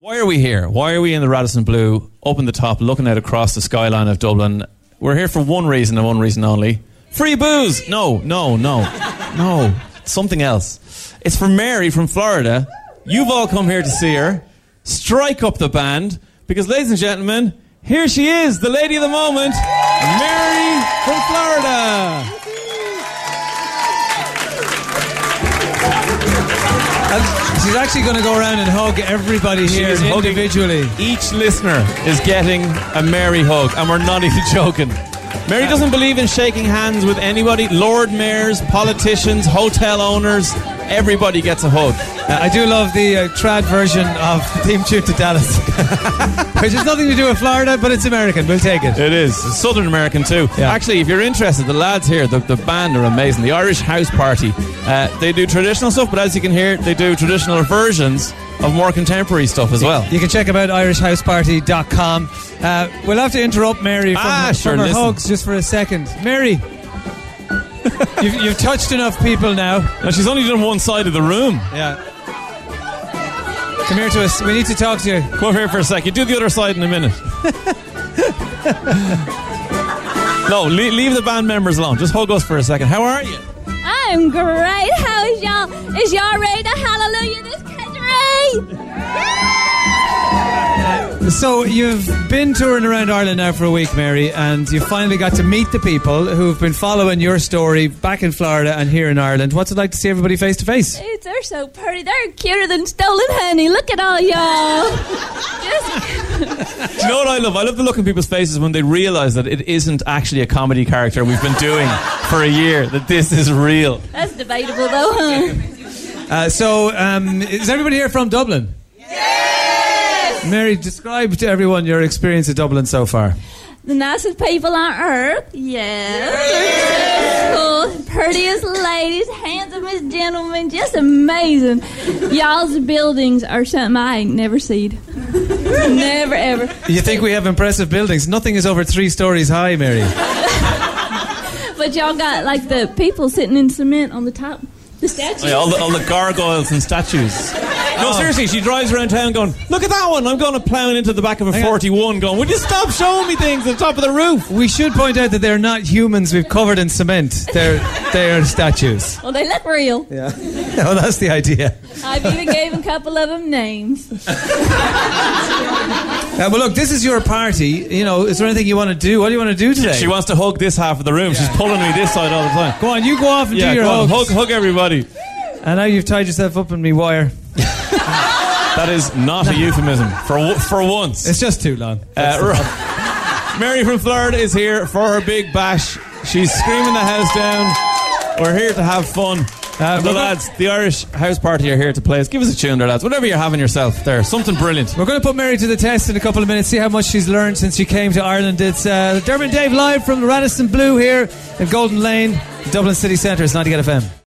Why are we here? Why are we in the Radisson Blu, up in the top, looking out across the skyline of Dublin? We're here for one reason and one reason only. Free booze! No, no, no, no. Something else. It's for Mary from Florida. You've all come here to see her. Strike up the band, because, ladies and gentlemen, here she is, the lady of the moment, Mary from Florida. She's actually going to go around and hug everybody here individually. Each listener is getting a Mary hug, and we're not even joking. Mary doesn't believe in shaking hands with anybody. Lord mayors, politicians, hotel owners, everybody gets a hug. Uh, I do love the uh, trad version of the theme tune to Dallas, which has nothing to do with Florida, but it's American. We'll take it. It is Southern American too. Yeah. Actually, if you're interested, the lads here, the, the band are amazing. The Irish House Party, uh, they do traditional stuff, but as you can hear, they do traditional versions of more contemporary stuff as well. You can check them out irishhouseparty.com. Uh, we'll have to interrupt Mary from, Ah, her, sure, from her listen. hugs just for a second. Mary, you've, you've touched enough people now. Now she's only done one side of the room. Yeah. Come here to us. We need to talk to you. Come over here for a sec. You do the other side in a minute. no, leave, leave the band members alone. Just hug us for a second. How are you? I'm great. How is y'all? Is y'all ready to hallelujah this country? So you've been touring around Ireland now for a week, Mary, and you finally got to meet the people who've been following your story back in Florida and here in Ireland. What's it like to see everybody face to face? They're so pretty. They're cuter than stolen honey. Look at all y'all. Just, Do you know what I love? I love the look in people's faces when they realise that it isn't actually a comedy character we've been doing for a year, that this is real. that's debatable though, huh? Uh, so, um, is everybody here from Dublin? Mary, describe to everyone your experience of Dublin so far. The nicest people on earth. Yes. They're cool. Prettiest ladies, handsomest gentlemen, just amazing. Y'all's buildings are something I ain't never seen. never ever. You think we have impressive buildings? Nothing is over three stories high, Mary. But y'all got like the people sitting in cement on the top. The statues. Oh, yeah, all, the, all the gargoyles and statues. No, oh. seriously, she drives around town going, Look at that one. I'm going to plough into the back of a Hang on. 41 going, Would you stop showing me things on top of the roof? We should point out that they're not humans we've covered in cement. They're, they're statues. Well, they look real. Yeah. Well, that's the idea. I've even gave a couple of them names. Uh, well, look, this is your party. You know, is there anything you want to do? What do you want to do today? She wants to hug this half of the room. She's pulling me this side all the time. Go on, you go off and Yeah, do your go on, hugs. hug, hug everybody. And now you've tied yourself up in me wire. That is not a euphemism for for once. It's just too long. Uh, right. Mary from Florida is here for her big bash. She's screaming the house down. We're here to have fun. Uh, the lads, the Irish house party are here to play us. Give us a tune there, lads. Whatever you're having yourself there. Something brilliant. We're going to put Mary to the test in a couple of minutes, see how much she's learned since she came to Ireland. It's uh, Dermot Dave live from Radisson Blu here in Golden Lane, Dublin City Centre. It's 90 FM.